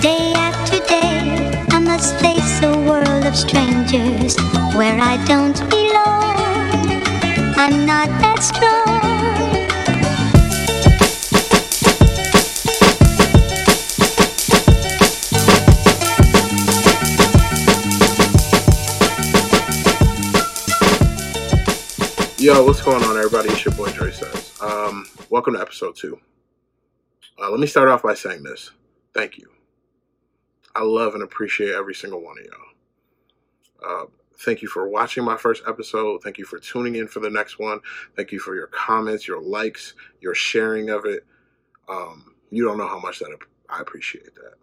Day after day, I must face a world of strangers where I don't belong. I'm not that strong. Yo, what's going on, everybody? It's your boy DreSays. Um, welcome to episode two. Uh, let me start off by saying this. Thank you. I love and appreciate every single one of y'all. Uh, thank you for watching my first episode. Thank you for tuning in for the next one. Thank you for your comments, your likes, your sharing of it. Um, you don't know how much that I appreciate that.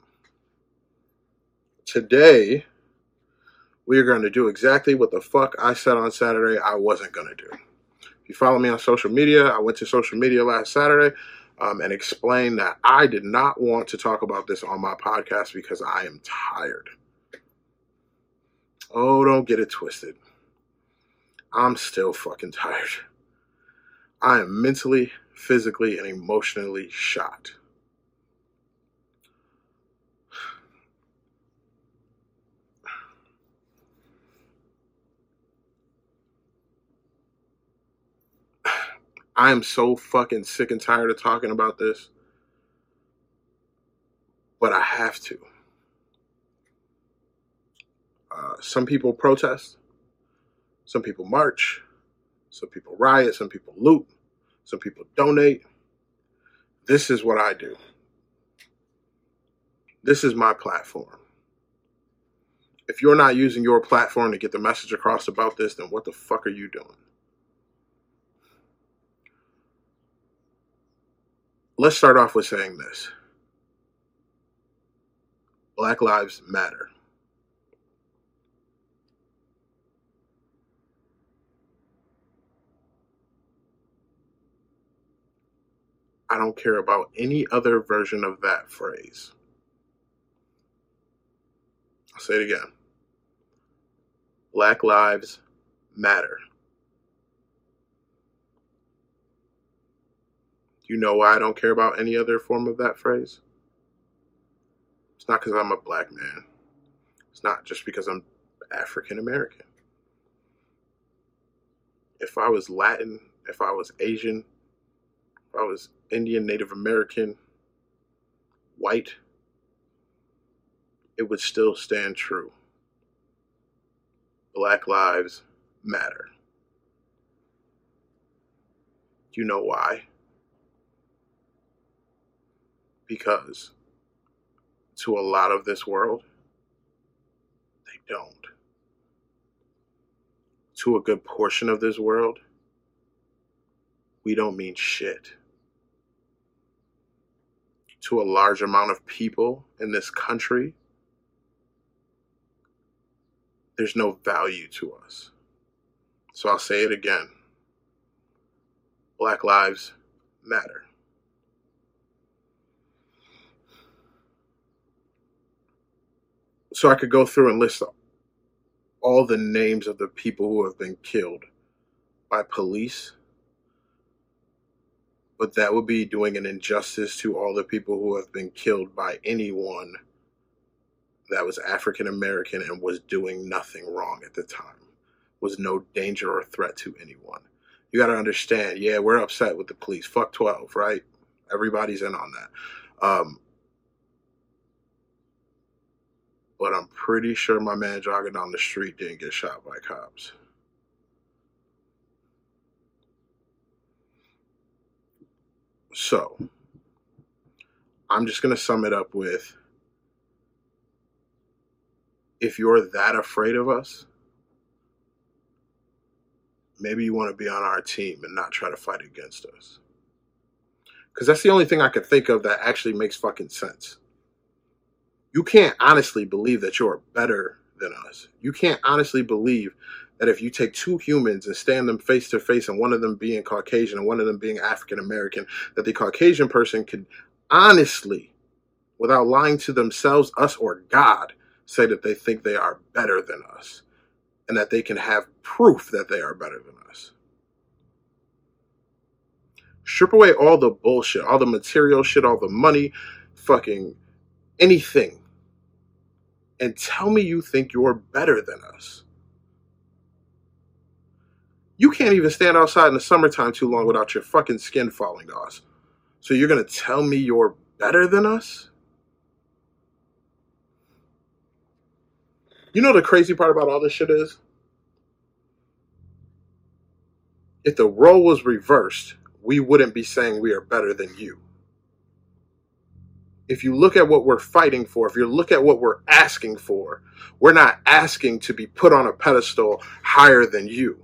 Today, we are going to do exactly what the fuck I said on Saturday I wasn't going to do. If you follow me on social media, I went to social media last Saturday um, and explained that I did not want to talk about this on my podcast because I am tired. Oh, don't get it twisted. I'm still fucking tired. I am mentally, physically, and emotionally shot. I am so fucking sick and tired of talking about this. But I have to. Uh, some people protest. Some people march. Some people riot. Some people loot. Some people donate. This is what I do. This is my platform. If you're not using your platform to get the message across about this, then what the fuck are you doing? Let's start off with saying this Black Lives Matter. I don't care about any other version of that phrase. I'll say it again. Black Lives Matter. You know why I don't care about any other form of that phrase? It's not because I'm a black man. It's not just because I'm African American. If I was Latin, if I was Asian, if I was Indian, Native American, white, it would still stand true. Black lives matter. Do you know why? Because to a lot of this world, they don't. To a good portion of this world, we don't mean shit. To a large amount of people in this country, there's no value to us. So I'll say it again Black Lives Matter. So I could go through and list all the names of the people who have been killed by police. But that would be doing an injustice to all the people who have been killed by anyone that was African American and was doing nothing wrong at the time, was no danger or threat to anyone. You got to understand, yeah, we're upset with the police. Fuck 12, right? Everybody's in on that. Um, but I'm pretty sure my man jogging down the street didn't get shot by cops. So, I'm just going to sum it up with if you're that afraid of us, maybe you want to be on our team and not try to fight against us. Because that's the only thing I can think of that actually makes fucking sense you can't honestly believe that you're better than us. You can't honestly believe that if you take two humans and stand them face to face and one of them being Caucasian and one of them being African American, that the Caucasian person could honestly, without lying to themselves, us, or God, say that they think they are better than us and that they can have proof that they are better than us. Strip away all the bullshit, all the material shit, all the money, fucking anything and tell me you think you're better than us. You can't even stand outside in the summertime too long without your fucking skin falling off. So you're going to tell me you're better than us? You know the crazy part about all this shit is? If the role was reversed, we wouldn't be saying we are better than you. If you look at what we're fighting for, if you look at what we're asking for, we're not asking to be put on a pedestal higher than you.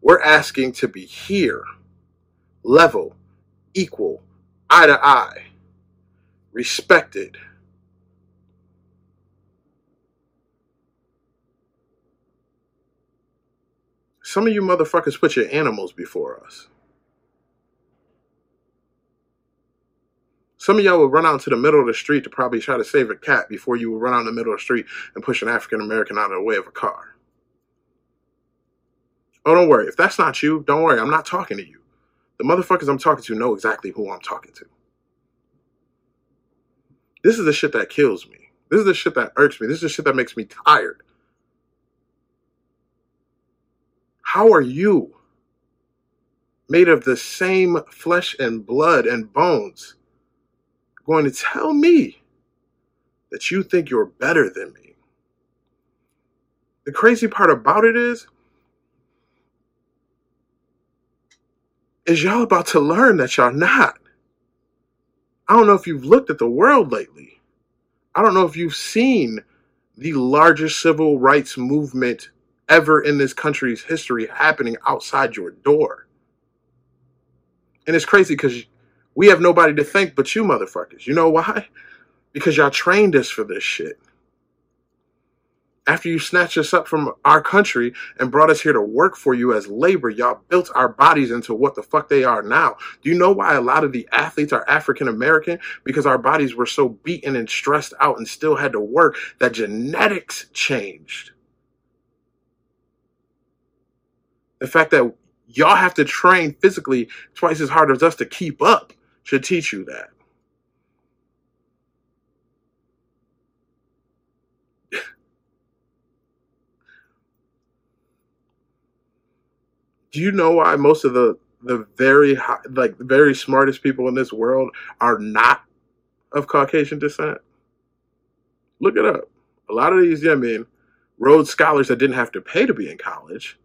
We're asking to be here, level, equal, eye to eye, respected. Some of you motherfuckers put your animals before us. Some of y'all would run out into the middle of the street to probably try to save a cat before you would run out in the middle of the street and push an African American out of the way of a car. Oh, don't worry. If that's not you, don't worry. I'm not talking to you. The motherfuckers I'm talking to know exactly who I'm talking to. This is the shit that kills me. This is the shit that irks me. This is the shit that makes me tired. How are you, made of the same flesh and blood and bones, going to tell me that you think you're better than me? The crazy part about it is, is y'all about to learn that y'all not. I don't know if you've looked at the world lately. I don't know if you've seen the largest civil rights movement ever in this country's history happening outside your door. And it's crazy because we have nobody to thank but you motherfuckers. You know why? Because y'all trained us for this shit after you snatched us up from our country and brought us here to work for you as labor, y'all built our bodies into what the fuck they are now. Do you know why a lot of the athletes are African American? Because our bodies were so beaten and stressed out and still had to work that genetics changed. The fact that y'all have to train physically twice as hard as us to keep up should teach you that. do you know why most of the the very high, like the very smartest people in this world are not of Caucasian descent? Look it up. A lot of these, I mean, Rhodes scholars that didn't have to pay to be in college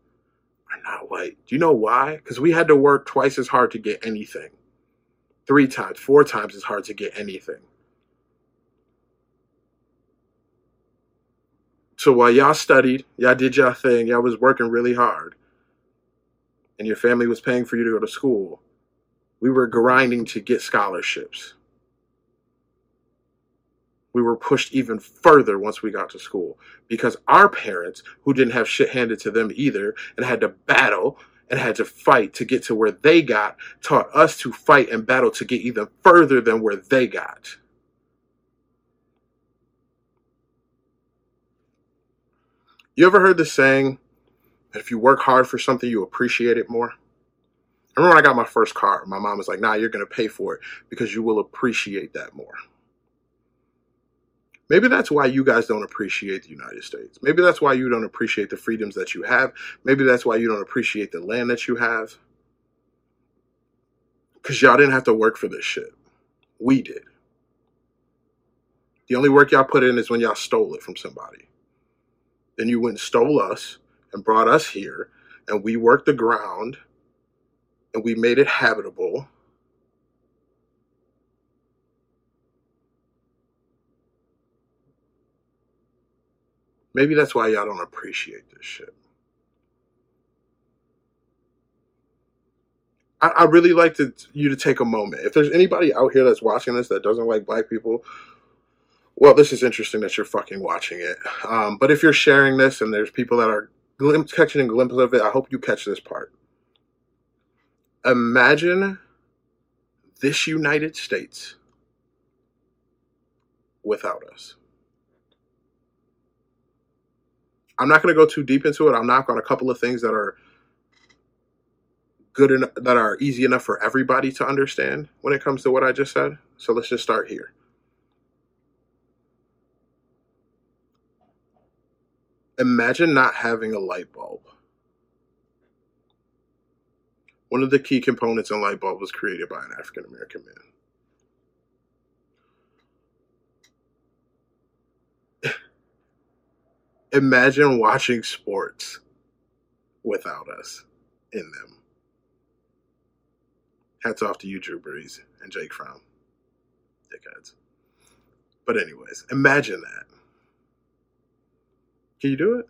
are not white. Do you know why? Because we had to work twice as hard to get anything, three times, four times as hard to get anything. So while y'all studied, y'all did y'all thing, y'all was working really hard and your family was paying for you to go to school, we were grinding to get scholarships. We were pushed even further once we got to school because our parents, who didn't have shit handed to them either and had to battle and had to fight to get to where they got, taught us to fight and battle to get even further than where they got. You ever heard the saying, that if you work hard for something, you appreciate it more. I remember when I got my first car, my mom was like, nah, you're going to pay for it because you will appreciate that more. Maybe that's why you guys don't appreciate the United States. Maybe that's why you don't appreciate the freedoms that you have. Maybe that's why you don't appreciate the land that you have. Because y'all didn't have to work for this shit. We did. The only work y'all put in is when y'all stole it from somebody. Then you went and stole us and brought us here, and we worked the ground and we made it habitable. Maybe that's why y'all don't appreciate this shit. I, I really like to, you to take a moment. If there's anybody out here that's watching this that doesn't like black people, well, this is interesting that you're fucking watching it. Um, but if you're sharing this and there's people that are glimpse, catching a glimpse of it. I hope you catch this part. Imagine this United States without us. I'm not going to go too deep into it. I'll knock on a couple of things that are good enough, that are easy enough for everybody to understand when it comes to what I just said. So let's just start here. Imagine not having a light bulb. One of the key components in light bulb was created by an African American man. Imagine watching sports without us in them. Hats off to you, Drew Brees and Jake Fromm. Dickheads. But, anyways, imagine that. Can you do it?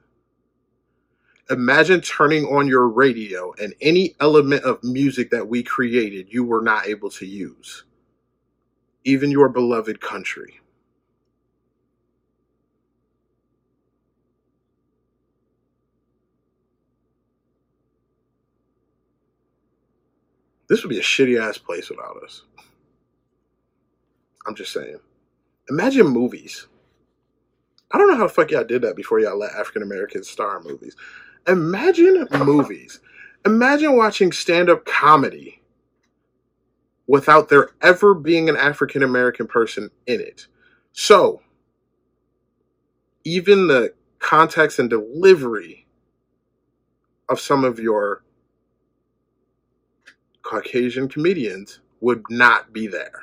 Imagine turning on your radio and any element of music that we created you were not able to use, even your beloved country. This would be a shitty ass place without us. I'm just saying. Imagine movies. I don't know how the fuck y'all did that before y'all let African Americans star in movies. Imagine movies. Imagine watching stand up comedy without there ever being an African American person in it. So, even the context and delivery of some of your Caucasian comedians would not be there.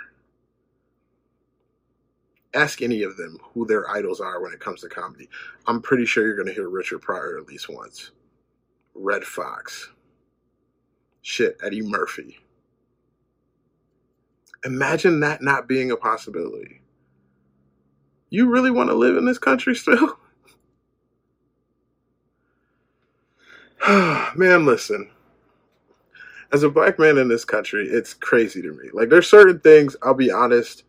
Ask any of them who their idols are when it comes to comedy. I'm pretty sure you're going to hear Richard Pryor at least once. Redd Foxx. Shit, Eddie Murphy. Imagine that not being a possibility. You really want to live in this country still? man, listen as a black man in this country, it's crazy to me. Like there's certain things, I'll be honest.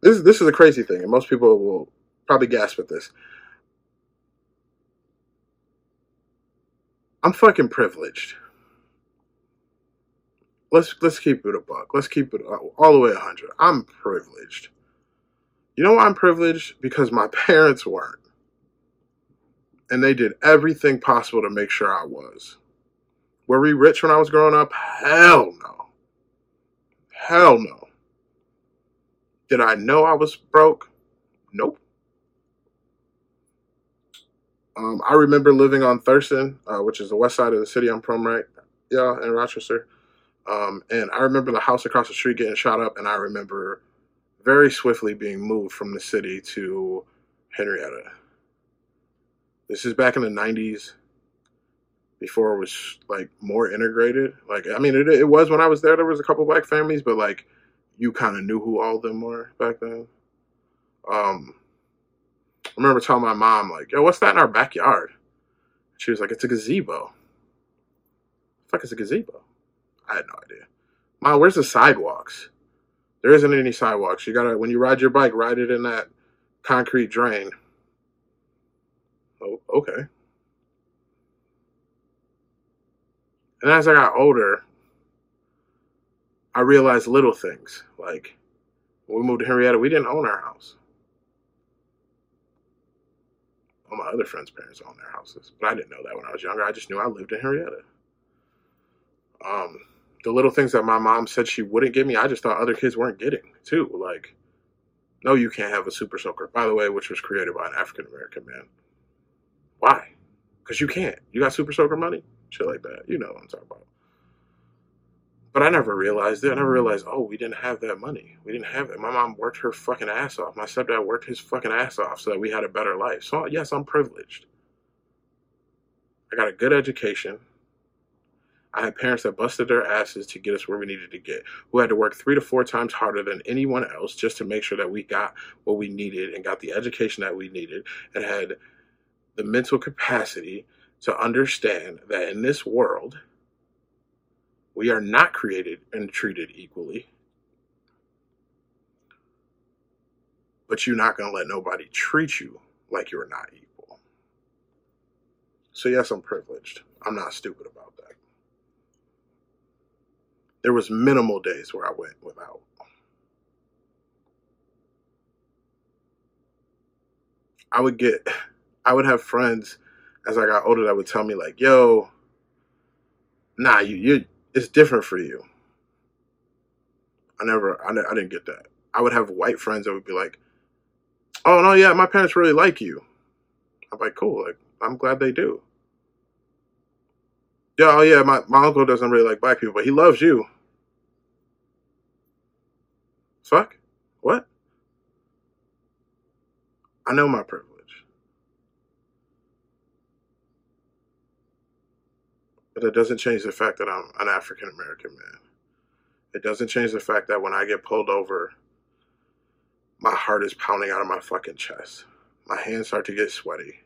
This this is a crazy thing, and most people will probably gasp at this. I'm fucking privileged. Let's let's keep it a buck. Let's keep it all the way a hundred. I'm privileged. You know why I'm privileged? Because my parents weren't, and they did everything possible to make sure I was. Were we rich when I was growing up? Hell no. Hell no. Did I know I was broke? Nope. Um, I remember living on Thurston, uh, which is the west side of the city. I'm from, right? Yeah, in Rochester. Um, and I remember the house across the street getting shot up, and I remember very swiftly being moved from the city to Henrietta. This is back in the 90s before it was like more integrated. Like I mean, it, it was when I was there. There was a couple black families, but like you kind of knew who all of them were back then. Um, I remember telling my mom like, "Yo, what's that in our backyard?" She was like, "It's a gazebo." The fuck is a gazebo? I had no idea. Mom, where's the sidewalks? There isn't any sidewalks. You gotta when you ride your bike, ride it in that concrete drain. Oh, okay. And as I got older, I realized little things. Like when we moved to Henrietta, we didn't own our house. All my other friends' parents owned their houses, but I didn't know that when I was younger. I just knew I lived in Henrietta. Um, the little things that my mom said she wouldn't give me, I just thought other kids weren't getting too. Like, no, you can't have a super soaker. By the way, which was created by an African American man. Why? Because you can't. You got super soaker money shit like that. You know what I'm talking about. But I never realized it. I never realized, oh, we didn't have that money. We didn't have it. My mom worked her fucking ass off. My stepdad worked his fucking ass off so that we had a better life. So, yes, I'm privileged. I got a good education. I had parents that busted their asses to get us where we needed to get, who had to work three to four times harder than anyone else just to make sure that we got what we needed and got the education that we needed and had the mental capacity to understand that in this world, we are not created and treated equally. But you're not going to let nobody treat you like you're not equal. So, yes, I'm privileged. I'm not stupid about that. There was minimal days where I went without. I would get, I would have friends as I got older that would tell me like, "Yo, nah, you you it's different for you." I never, I, I didn't get that. I would have white friends that would be like, "Oh no, yeah, my parents really like you." I'm like, cool. Like, I'm glad they do. Yeah, oh yeah, my, my uncle doesn't really like black people, but he loves you. Fuck? What? I know my privilege. But it doesn't change the fact that I'm an African American man. It doesn't change the fact that when I get pulled over, my heart is pounding out of my fucking chest. My hands start to get sweaty.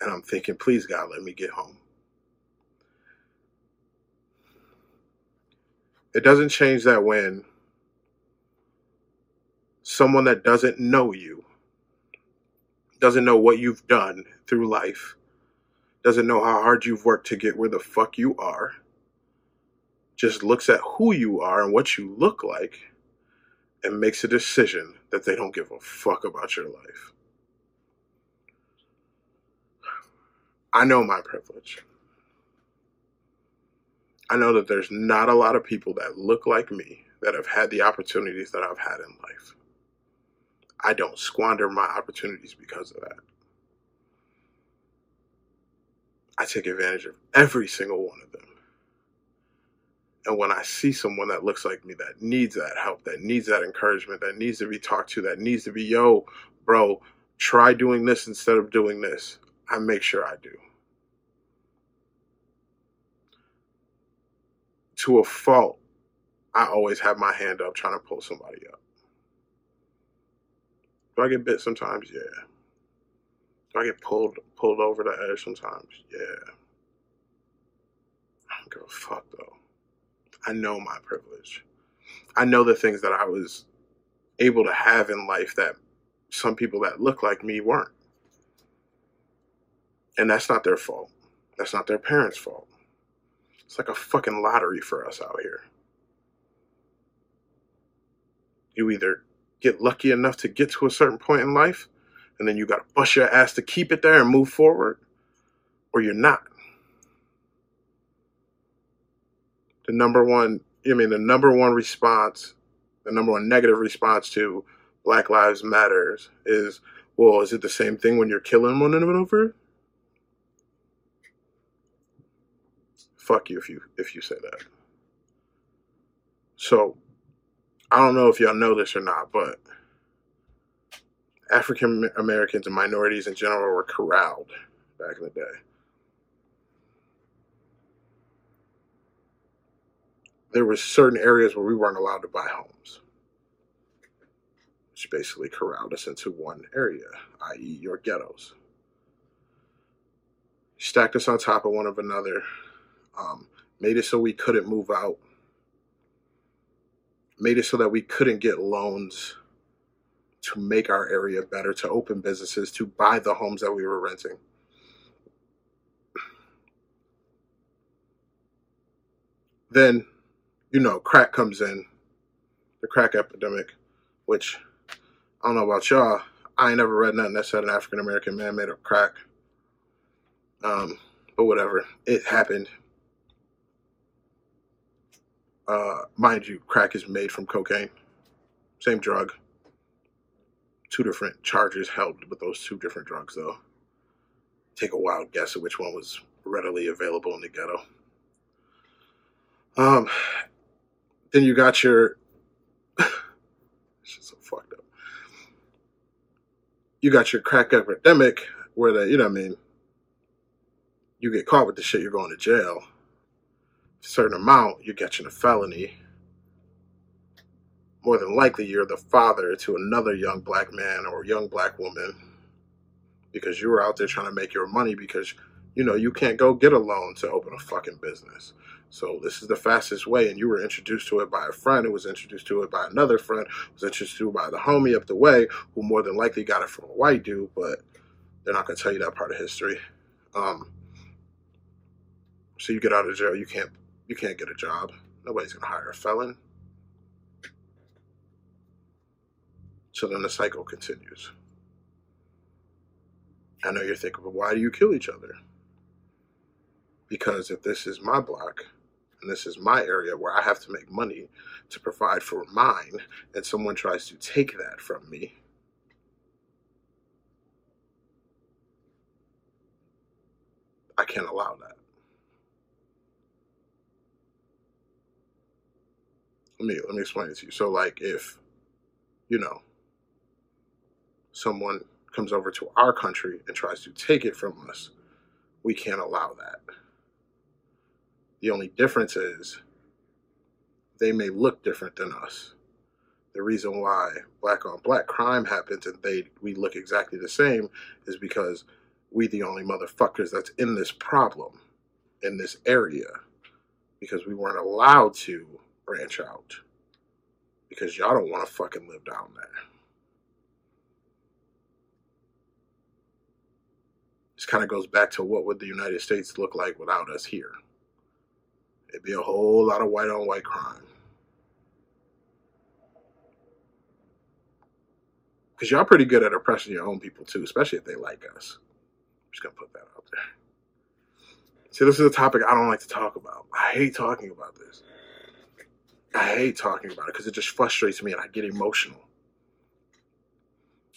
And I'm thinking, please, God, let me get home. It doesn't change that when someone that doesn't know you, doesn't know what you've done through life, doesn't know how hard you've worked to get where the fuck you are, just looks at who you are and what you look like and makes a decision that they don't give a fuck about your life. I know my privilege. I know that there's not a lot of people that look like me that have had the opportunities that I've had in life. I don't squander my opportunities because of that. I take advantage of every single one of them. And when I see someone that looks like me that needs that help, that needs that encouragement, that needs to be talked to, that needs to be, yo, bro, try doing this instead of doing this, I make sure I do. To a fault, I always have my hand up trying to pull somebody up. Do I get bit sometimes? Yeah. I get pulled pulled over the edge sometimes? Yeah. I don't give a fuck though. I know my privilege. I know the things that I was able to have in life that some people that look like me weren't. And that's not their fault. That's not their parents' fault. It's like a fucking lottery for us out here. You either get lucky enough to get to a certain point in life, and then you got to bust your ass to keep it there and move forward, or you're not. The number one, I mean, the number one response, the number one negative response to Black Lives Matters is, well, is it the same thing when you're killing one another? Fuck you if you if you say that. So I don't know if y'all know this or not, but African Americans and minorities in general were corralled back in the day. There were certain areas where we weren't allowed to buy homes, which basically corralled us into one area, i.e., your ghettos. Stacked us on top of one of another, um, made it so we couldn't move out made it so that we couldn't get loans to make our area better, to open businesses, to buy the homes that we were renting. Then, you know, crack comes in, the crack epidemic, which I don't know about y'all. I ain't never read nothing that said an African American man made of crack. Um, but whatever, it happened. Uh, mind you, crack is made from cocaine, same drug. Two different charges helped, with those two different drugs, though. Take a wild guess at which one was readily available in the ghetto. Um, then you got your. so fucked up. You got your crack epidemic, where the you know what I mean. You get caught with the shit, you're going to jail A certain amount, you're catching a felony. More than likely, you're the father to another young black man or young black woman because you were out there trying to make your money because you know you can't go get a loan to open a fucking business. So this is the fastest way, and you were introduced to it by a friend who was introduced to it by another friend was introduced to it by the homie up the way who more than likely got it from a white dude, but they're not gonna tell you that part of history. Um, so you get out of jail, you can't you can't get a job. Nobody's going to hire a felon. So then the cycle continues. I know you're thinking, but why do you kill each other? Because if this is my block and this is my area where I have to make money to provide for mine, and someone tries to take that from me, I can't allow that. Let me let me explain it to you. So like if you know someone comes over to our country and tries to take it from us, we can't allow that. The only difference is they may look different than us. The reason why black on black crime happens and they we look exactly the same is because we the only motherfuckers that's in this problem in this area because we weren't allowed to branch out because y'all don't want to fucking live down there. Kind of goes back to what would the United States look like without us here? It'd be a whole lot of white on white crime. Because y'all pretty good at oppressing your own people too, especially if they like us. I'm just gonna put that out there. See, this is a topic I don't like to talk about. I hate talking about this. I hate talking about it because it just frustrates me and I get emotional.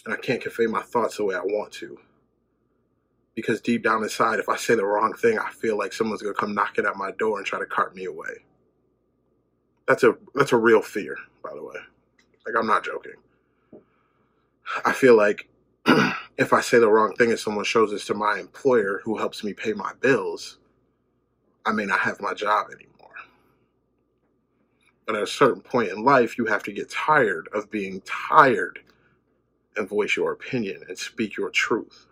And I can't convey my thoughts the way I want to. Because deep down inside, if I say the wrong thing, I feel like someone's gonna come knocking at my door and try to cart me away. That's a that's a real fear, by the way. Like I'm not joking. I feel like if I say the wrong thing and someone shows this to my employer who helps me pay my bills, I may not have my job anymore. But at a certain point in life, you have to get tired of being tired and voice your opinion and speak your truth.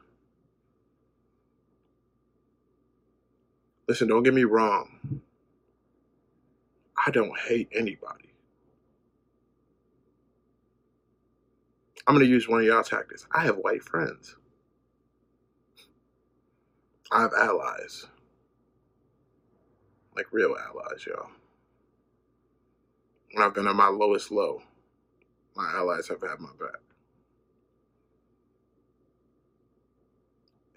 Listen, don't get me wrong. I don't hate anybody. I'm going to use one of y'all tactics. I have white friends. I have allies. Like real allies, y'all. When I've been at my lowest low, my allies have had my back.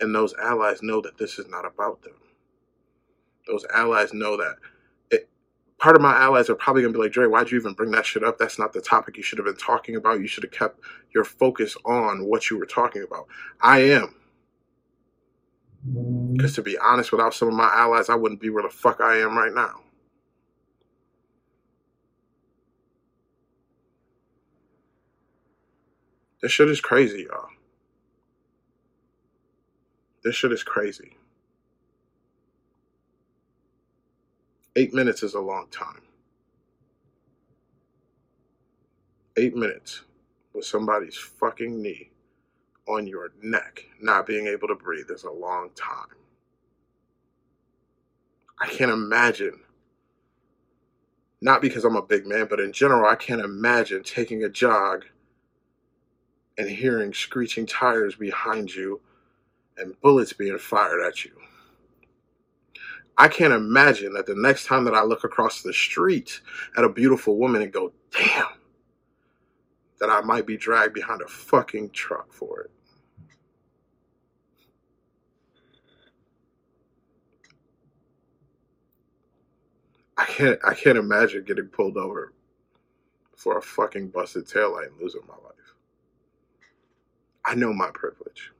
And those allies know that this is not about them. Those allies know that it, part of my allies are probably going to be like, Dre, why'd you even bring that shit up? That's not the topic you should have been talking about. You should have kept your focus on what you were talking about. I am. Because to be honest, without some of my allies, I wouldn't be where the fuck I am right now. This shit is crazy, y'all. This shit is crazy. Eight minutes is a long time. Eight minutes with somebody's fucking knee on your neck, not being able to breathe, is a long time. I can't imagine, not because I'm a big man, but in general, I can't imagine taking a jog and hearing screeching tires behind you and bullets being fired at you. I can't imagine that the next time that I look across the street at a beautiful woman and go, damn, that I might be dragged behind a fucking truck for it. I can't I can't imagine getting pulled over for a fucking busted taillight and losing my life. I know my privilege.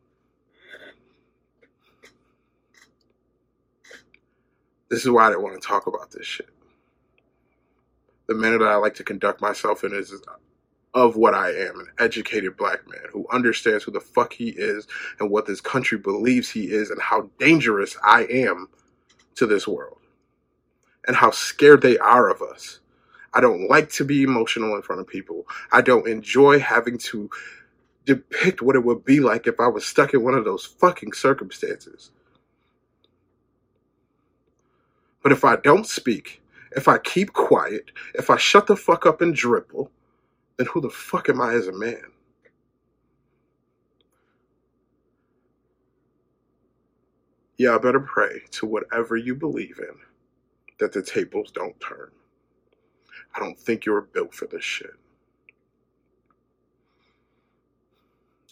This is why I didn't want to talk about this shit. The manner that I like to conduct myself in is of what I am an educated black man who understands who the fuck he is and what this country believes he is and how dangerous I am to this world and how scared they are of us. I don't like to be emotional in front of people. I don't enjoy having to depict what it would be like if I was stuck in one of those fucking circumstances. But if I don't speak, if I keep quiet, if I shut the fuck up and dribble, then who the fuck am I as a man? Yeah, I better pray to whatever you believe in that the tables don't turn. I don't think you're built for this shit.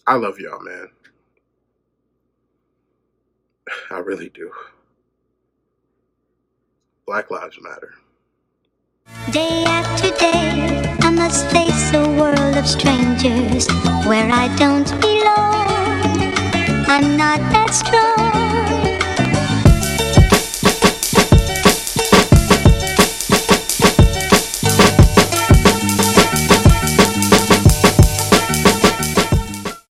I love y'all, man. I really do. Black Lives Matter. Day after day, I must face a world of strangers where I don't belong. I'm not that strong.